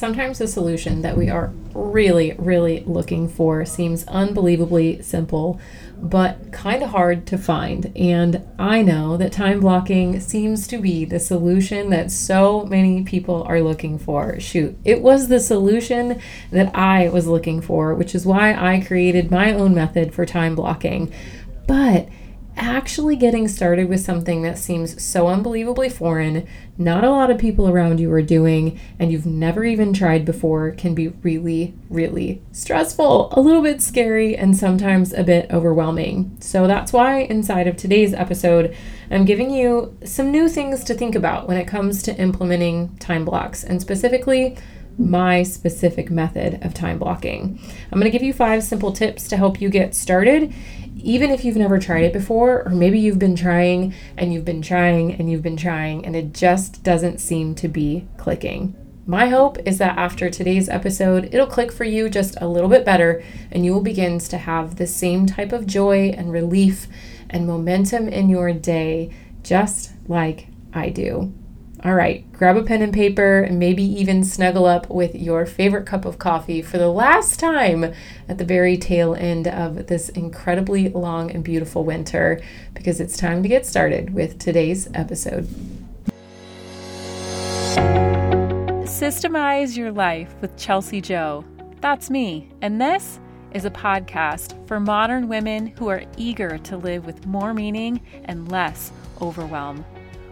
sometimes the solution that we are really, really looking for seems unbelievably simple, but kind of hard to find. And I know that time blocking seems to be the solution that so many people are looking for. Shoot, it was the solution that I was looking for, which is why I created my own method for time blocking. But actually getting started with something that seems so unbelievably foreign, not a lot of people around you are doing, and you've never even tried before can be really, really stressful, a little bit scary, and sometimes a bit overwhelming. So that's why inside of today's episode, I'm giving you some new things to think about when it comes to implementing time blocks, and specifically, my specific method of time blocking. I'm going to give you five simple tips to help you get started even if you've never tried it before, or maybe you've been trying and you've been trying and you've been trying and it just doesn't seem to be clicking. My hope is that after today's episode, it'll click for you just a little bit better and you will begin to have the same type of joy and relief and momentum in your day, just like I do. All right, grab a pen and paper and maybe even snuggle up with your favorite cup of coffee for the last time at the very tail end of this incredibly long and beautiful winter because it's time to get started with today's episode. Systemize Your Life with Chelsi Jo. That's me, and this is a podcast for modern women who are eager to live with more meaning and less overwhelm.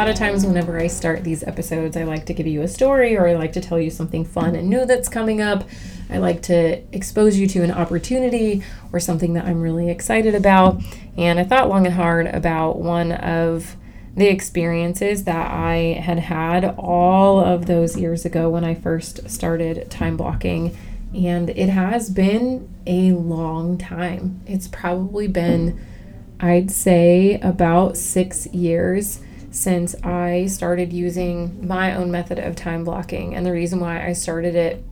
Lot of times, whenever I start these episodes, I like to give you a story or I like to tell you something fun and new that's coming up. I like to expose you to an opportunity or something that I'm really excited about. And I thought long and hard about one of the experiences that I had had all of those years ago when I first started time blocking. And it has been a long time. It's probably been, I'd say, about six years since I started using my own method of time blocking. And the reason why I started it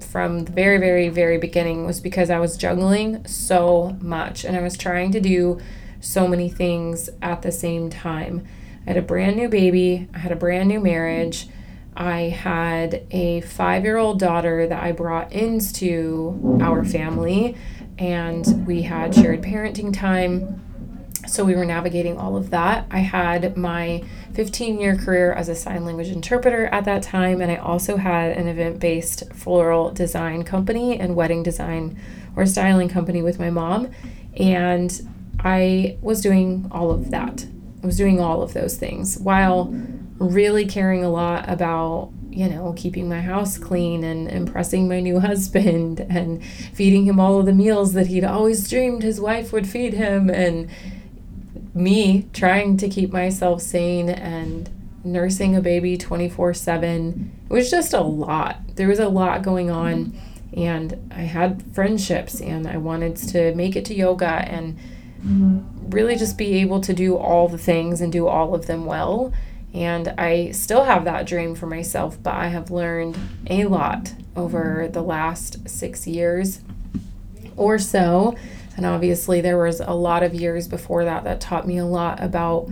from the very, very, very beginning was because I was juggling so much and I was trying to do so many things at the same time. I had a brand new baby, I had a brand new marriage. I had a five year old daughter that I brought into our family, and we had shared parenting time so we were navigating all of that. I had my 15 year career as a sign language interpreter at that time, and I also had an event based floral design company and wedding design or styling company with my mom. And I was doing all of that. I was doing all of those things while really caring a lot about you know, keeping my house clean and impressing my new husband and feeding him all of the meals that he'd always dreamed his wife would feed him and me trying to keep myself sane and nursing a baby 24 7 it was just a lot. There was a lot going on and i had friendships and i wanted to make it to yoga and really just be able to do all the things and do all of them well. And i still have that dream for myself but i have learned a lot over the last six years or so and obviously, there was a lot of years before that that taught me a lot about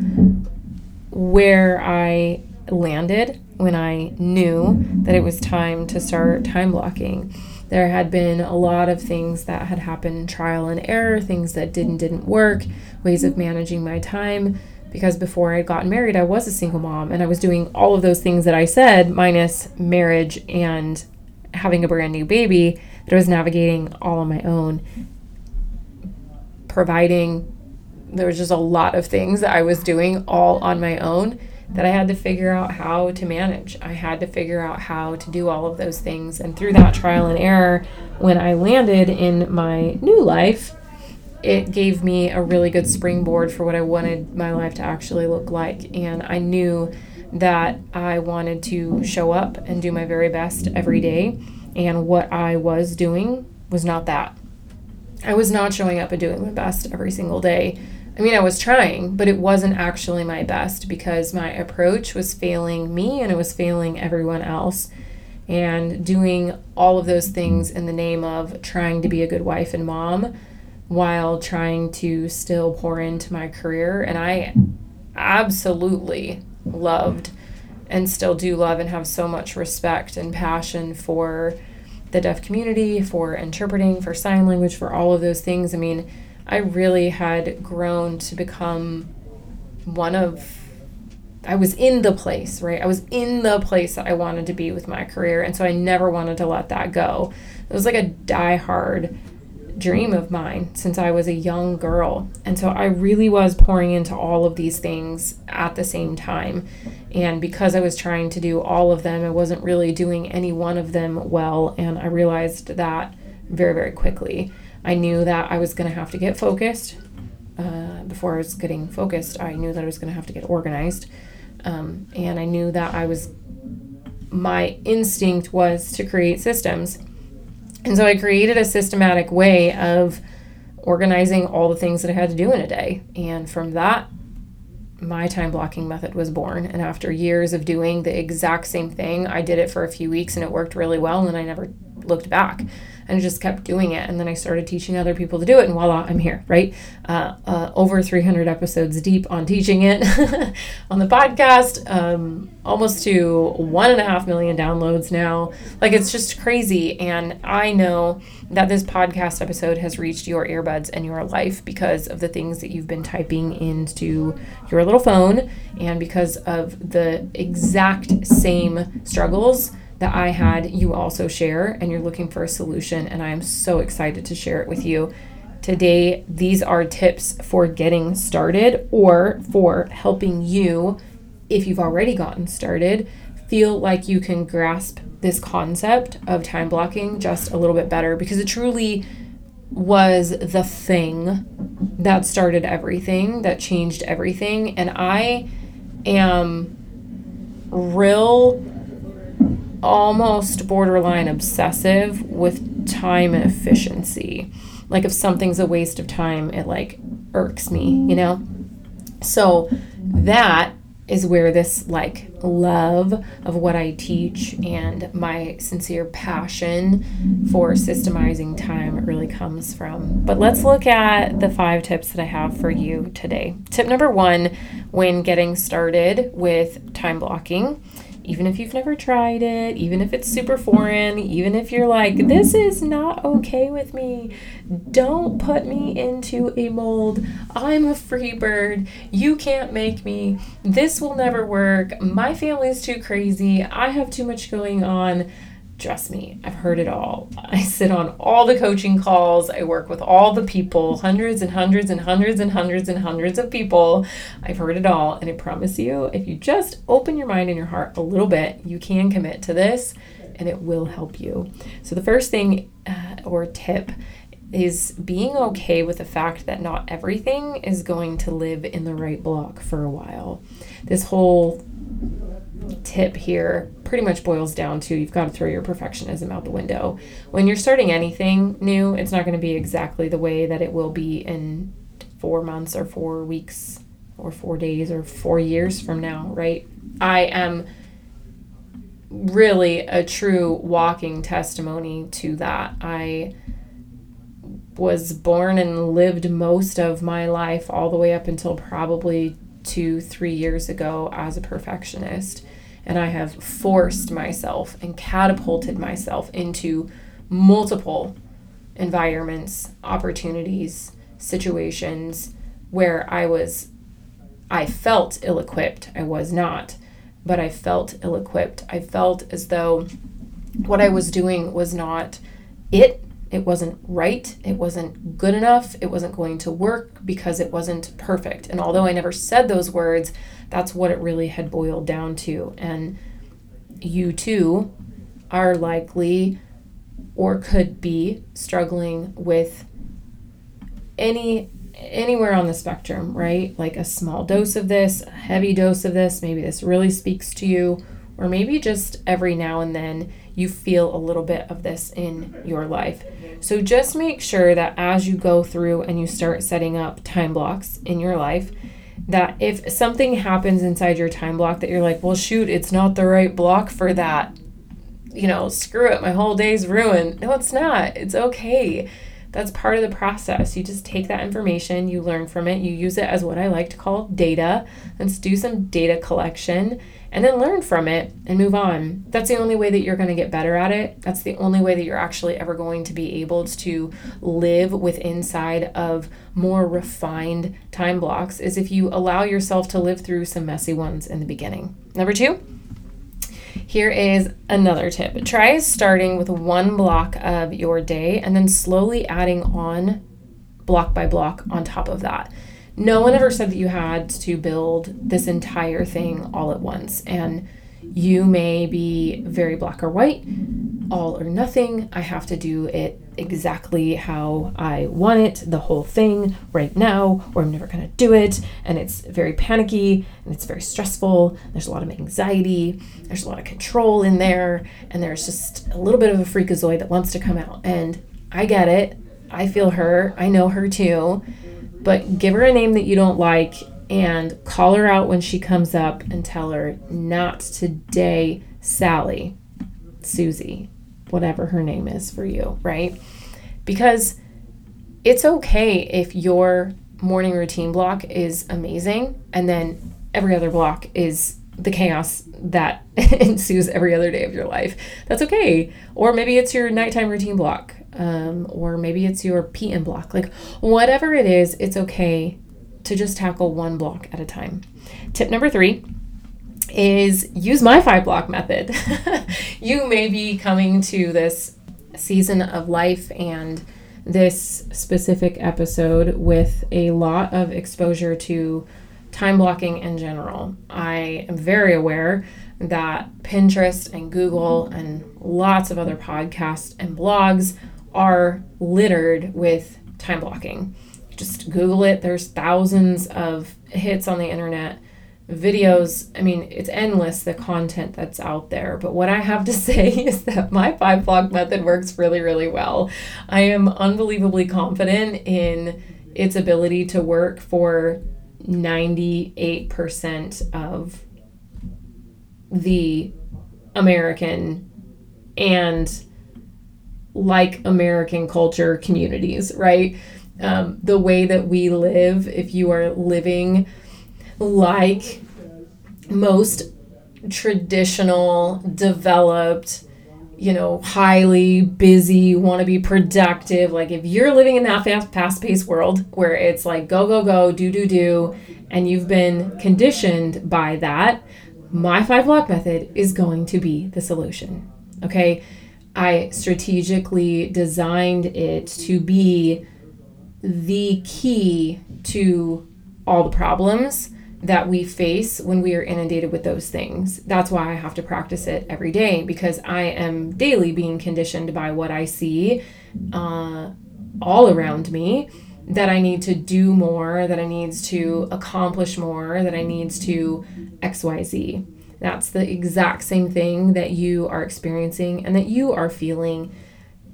where I landed when I knew that it was time to start time blocking. There had been a lot of things that had happened trial and error, things that didn't didn't work, ways of managing my time. Because before I had gotten married, I was a single mom and I was doing all of those things that I said minus marriage and having a brand new baby that I was navigating all on my own providing there was just a lot of things that I was doing all on my own that I had to figure out how to manage. I had to figure out how to do all of those things. And through that trial and error, when I landed in my new life, it gave me a really good springboard for what I wanted my life to actually look like. And I knew that I wanted to show up and do my very best every day. And what I was doing was not that. I was not showing up and doing my best every single day. I mean, I was trying, but it wasn't actually my best because my approach was failing me and it was failing everyone else. And doing all of those things in the name of trying to be a good wife and mom while trying to still pour into my career. And I absolutely loved and still do love and have so much respect and passion for the deaf community, for interpreting, for sign language, for all of those things. I mean, I really had grown to become one of I was in the place, right? I was in the place that I wanted to be with my career. And so I never wanted to let that go. It was like a die hard dream of mine since I was a young girl. And so I really was pouring into all of these things at the same time. And because I was trying to do all of them, I wasn't really doing any one of them well. And I realized that very, very quickly. I knew that I was going to have to get focused. Uh, before I was getting focused, I knew that I was going to have to get organized. Um, and I knew that I was, my instinct was to create systems and so I created a systematic way of organizing all the things that I had to do in a day. And from that, my time blocking method was born. And after years of doing the exact same thing, I did it for a few weeks and it worked really well. And I never looked back and I just kept doing it. And then I started teaching other people to do it, and voila, I'm here, right? Uh, uh, over 300 episodes deep on teaching it on the podcast, um, almost to one and a half million downloads now. Like, it's just crazy. And I know that this podcast episode has reached your earbuds and your life because of the things that you've been typing into your little phone and because of the exact same struggles that I had, you also share, and you're looking for a solution. And I am so excited to share it with you. Today, these are tips for getting started or for helping you, if you've already gotten started, feel like you can grasp this concept of time blocking just a little bit better because it truly was the thing that started everything, that changed everything. And I am real almost borderline obsessive with time efficiency. Like if something's a waste of time, it like irks me, you know? So that is where this like love of what I teach and my sincere passion for systemizing time really comes from. But let's look at the five tips that I have for you today. Tip number one when getting started with time blocking even if you've never tried it, even if it's super foreign, even if you're like, this is not okay with me, don't put me into a mold. I'm a free bird. You can't make me. This will never work. My family's too crazy. I have too much going on. Trust me, I've heard it all. I sit on all the coaching calls. I work with all the people, hundreds and hundreds and hundreds and hundreds and hundreds of people. I've heard it all. And I promise you, if you just open your mind and your heart a little bit, you can commit to this and it will help you. So, the first thing uh, or tip is being okay with the fact that not everything is going to live in the right block for a while. This whole tip here pretty much boils down to you've got to throw your perfectionism out the window. When you're starting anything new, it's not going to be exactly the way that it will be in four months or four weeks or four days or four years from now, right? I am really a true walking testimony to that. I was born and lived most of my life all the way up until probably two, three years ago as a perfectionist. And I have forced myself and catapulted myself into multiple environments, opportunities, situations where I was, I felt ill equipped. I was not, but I felt ill equipped. I felt as though what I was doing was not it it wasn't right, it wasn't good enough, it wasn't going to work because it wasn't perfect. And although I never said those words, that's what it really had boiled down to. And you too are likely or could be struggling with any anywhere on the spectrum, right? Like a small dose of this, a heavy dose of this, maybe this really speaks to you, or maybe just every now and then you feel a little bit of this in your life. So just make sure that as you go through and you start setting up time blocks in your life, that if something happens inside your time block that you're like, well, shoot, it's not the right block for that, you know, screw it, my whole day's ruined. No, it's not. It's okay. That's part of the process. You just take that information, you learn from it, you use it as what I like to call data. Let's do some data collection and then learn from it and move on. That's the only way that you're going to get better at it. That's the only way that you're actually ever going to be able to live with inside of more refined time blocks is if you allow yourself to live through some messy ones in the beginning. Number 2, here is another tip. Try starting with one block of your day and then slowly adding on block by block on top of that. No one ever said that you had to build this entire thing all at once. And you may be very black or white, all or nothing. I have to do it exactly how I want it, the whole thing right now, or I'm never going to do it. And it's very panicky and it's very stressful. There's a lot of anxiety, there's a lot of control in there, and there's just a little bit of a freakazoid that wants to come out. And I get it. I feel her. I know her too. But give her a name that you don't like and call her out when she comes up and tell her, not today, Sally, Susie, whatever her name is for you, right? Because it's okay if your morning routine block is amazing and then every other block is the chaos that ensues every other day of your life. That's okay. Or maybe it's your nighttime routine block, um, or maybe it's your PM block. Like, whatever it is, it's okay to just tackle one block at a time. Tip number three is use my five block method. you may be coming to this season of life and this specific episode with a lot of exposure to time blocking in general. I am very aware that Pinterest and Google and lots of other podcasts and blogs are littered with time blocking. Just Google it, there's thousands of hits on the internet. Videos, I mean, it's endless the content that's out there. But what I have to say is that my five block method works really, really well. I am unbelievably confident in its ability to work for 98% of the American and like American culture communities, right? Um, the way that we live, if you are living like most traditional, developed, you know, highly busy, want to be productive. Like if you're living in that fast, fast-paced world where it's like go, go, go, do, do, do, and you've been conditioned by that, my five block method is going to be the solution. Okay. I strategically designed it to be the key to all the problems that we face when we are inundated with those things. That's why I have to practice it every day because I am daily being conditioned by what I see uh, all around me that I need to do more, that I needs to accomplish more, that I needs to XYZ. That's the exact same thing that you are experiencing and that you are feeling.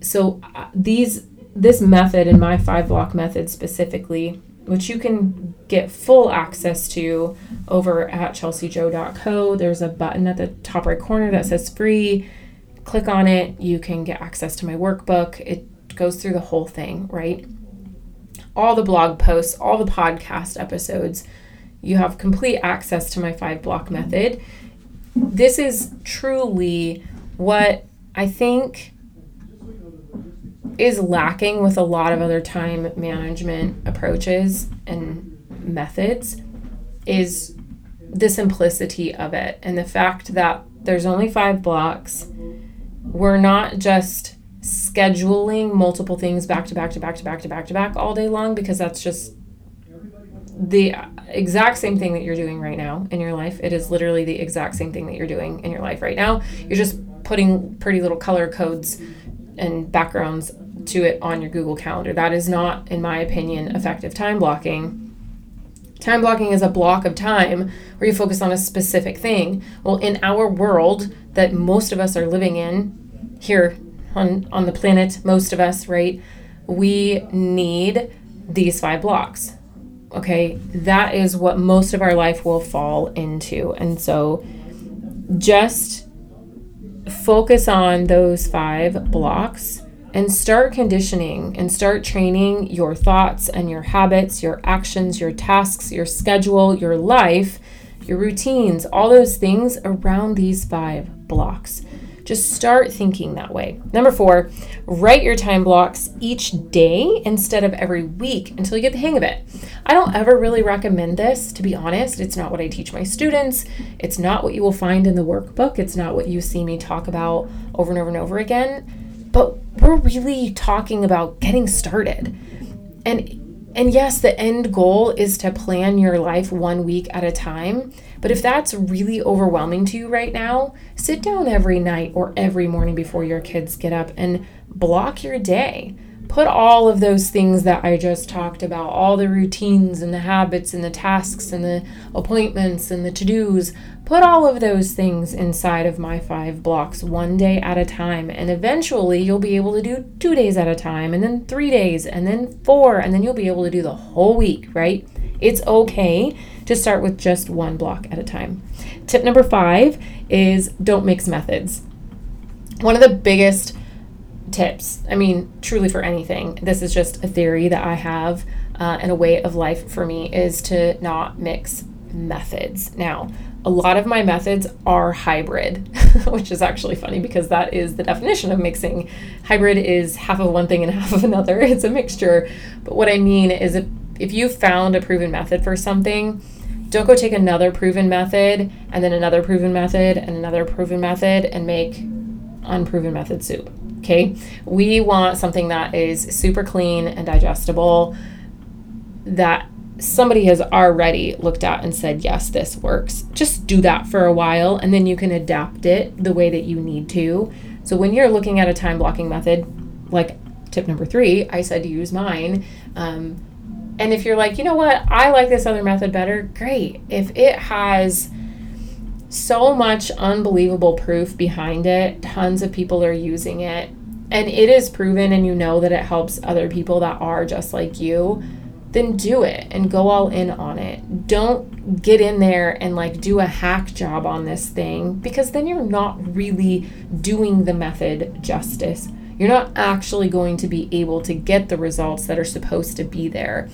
So uh, these this method and my five block method specifically which you can get full access to over at chelsijo.co. There's a button at the top right corner that says free. Click on it. You can get access to my workbook. It goes through the whole thing, right? All the blog posts, all the podcast episodes. You have complete access to my five block method. This is truly what I think is lacking with a lot of other time management approaches and methods is the simplicity of it and the fact that there's only five blocks. We're not just scheduling multiple things back to back to back to back to back to back all day long because that's just the exact same thing that you're doing right now in your life. It is literally the exact same thing that you're doing in your life right now. You're just putting pretty little color codes and backgrounds to it on your Google Calendar. That is not, in my opinion, effective time blocking. Time blocking is a block of time where you focus on a specific thing. Well, in our world that most of us are living in here on, on the planet, most of us, right? We need these five blocks. Okay, that is what most of our life will fall into. And so just focus on those five blocks and start conditioning and start training your thoughts and your habits, your actions, your tasks, your schedule, your life, your routines, all those things around these five blocks. Just start thinking that way. Number four, write your time blocks each day instead of every week until you get the hang of it. I don't ever really recommend this, to be honest. It's not what I teach my students. It's not what you will find in the workbook. It's not what you see me talk about over and over and over again. But we're really talking about getting started. And and yes, the end goal is to plan your life one week at a time. But if that's really overwhelming to you right now, sit down every night or every morning before your kids get up and block your day. Put all of those things that I just talked about, all the routines and the habits and the tasks and the appointments and the to dos, put all of those things inside of my five blocks one day at a time. And eventually you'll be able to do two days at a time, and then three days, and then four, and then you'll be able to do the whole week, right? It's okay to start with just one block at a time. Tip number five is don't mix methods. One of the biggest tips, I mean, truly for anything, this is just a theory that I have uh, and a way of life for me is to not mix methods. Now, a lot of my methods are hybrid, which is actually funny because that is the definition of mixing. Hybrid is half of one thing and half of another. It's a mixture. But what I mean is if, if you found a proven method for something, don't go take another proven method and then another proven method and another proven method and make unproven method soup. Okay? We want something that is super clean and digestible that somebody has already looked at and said, yes, this works. Just do that for a while and then you can adapt it the way that you need to. So when you're looking at a time blocking method, like tip number three, I said to use mine. Um, and if you're like, you know what, I like this other method better, great. If it has so much unbelievable proof behind it, tons of people are using it, and it is proven, and you know that it helps other people that are just like you, then do it and go all in on it. Don't get in there and like do a hack job on this thing because then you're not really doing the method justice. You're not actually going to be able to get the results that are supposed to be there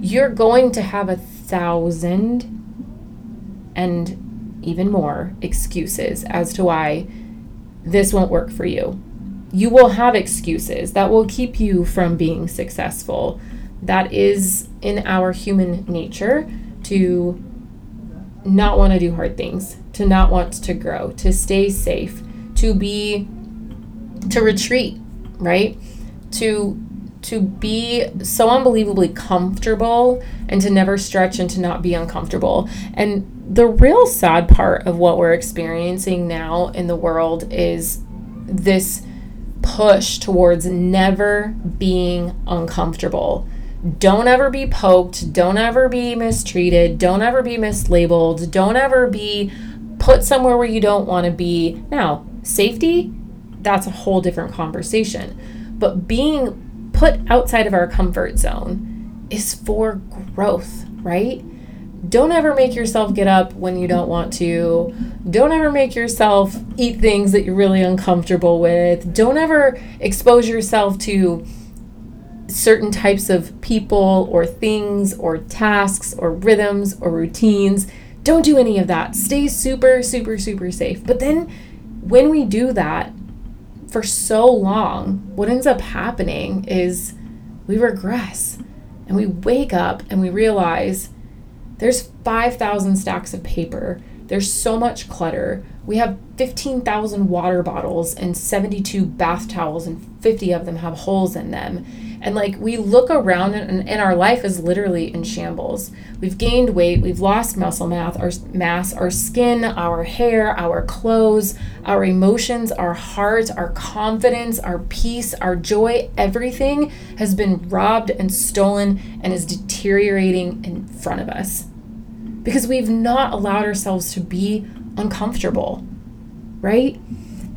you're going to have a thousand and even more excuses as to why this won't work for you. You will have excuses that will keep you from being successful. That is in our human nature to not want to do hard things, to not want to grow, to stay safe, to be, to retreat, right? To to be so unbelievably comfortable and to never stretch and to not be uncomfortable. And the real sad part of what we're experiencing now in the world is this push towards never being uncomfortable. Don't ever be poked, don't ever be mistreated, don't ever be mislabeled, don't ever be put somewhere where you don't want to be. Now, safety, that's a whole different conversation. But being put outside of our comfort zone is for growth, right? Don't ever make yourself get up when you don't want to. Don't ever make yourself eat things that you're really uncomfortable with. Don't ever expose yourself to certain types of people or things or tasks or rhythms or routines. Don't do any of that. Stay super, super, super safe. But then when we do that, for so long, what ends up happening is we regress and we wake up and we realize there's 5,000 stacks of paper. There's so much clutter. We have 15,000 water bottles and 72 bath towels, and 50 of them have holes in them. And like we look around and, and our life is literally in shambles. We've gained weight, we've lost muscle mass, our mass, our skin, our hair, our clothes, our emotions, our heart, our confidence, our peace, our joy, everything has been robbed and stolen and is deteriorating in front of us. Because we've not allowed ourselves to be uncomfortable, right?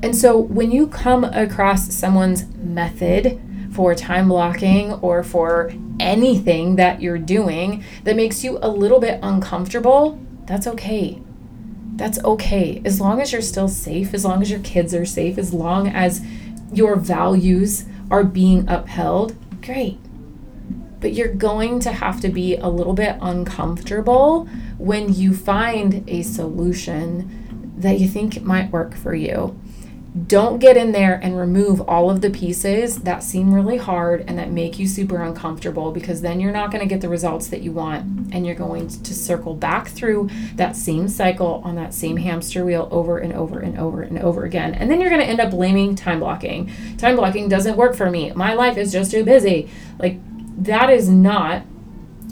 And so when you come across someone's method, for time blocking or for anything that you're doing that makes you a little bit uncomfortable, that's okay. That's okay. As long as you're still safe, as long as your kids are safe, as long as your values are being upheld, great. But you're going to have to be a little bit uncomfortable when you find a solution that you think might work for you don't get in there and remove all of the pieces that seem really hard and that make you super uncomfortable because then you're not going to get the results that you want and you're going to circle back through that same cycle on that same hamster wheel over and over and over and over again. And then you're going to end up blaming time blocking. Time blocking doesn't work for me. My life is just too busy. Like that is not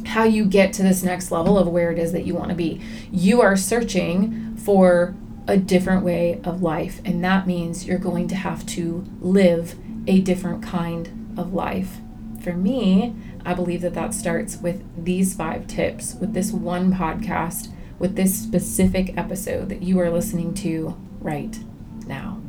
how you get to this next level of where it is that you want to be you are searching for a different way of life. And that means you're going to have to live a different kind of life. For me, I believe that that starts with these five tips, with this one podcast, with this specific episode that you are listening to right now.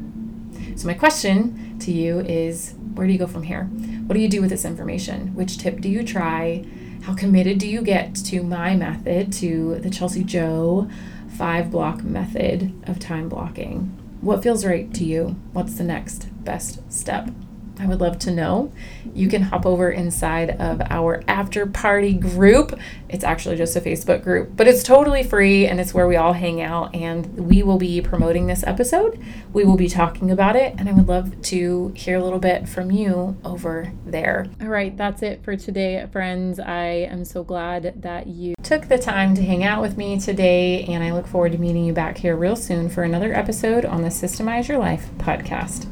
So, my question to you is where do you go from here? What do you do with this information? Which tip do you try? How committed do you get to my method, to the Chelsi Jo five block method of time blocking. What feels right to you? What's the next best step? I would love to know. You can hop over inside of our after party group. It's actually just a Facebook group, but it's totally free and it's where we all hang out. And we will be promoting this episode. We will be talking about it, and I would love to hear a little bit from you over there. All right, that's it for today, friends. I am so glad that you took the time to hang out with me today, and I look forward to meeting you back here real soon for another episode on the Systemize Your Life podcast.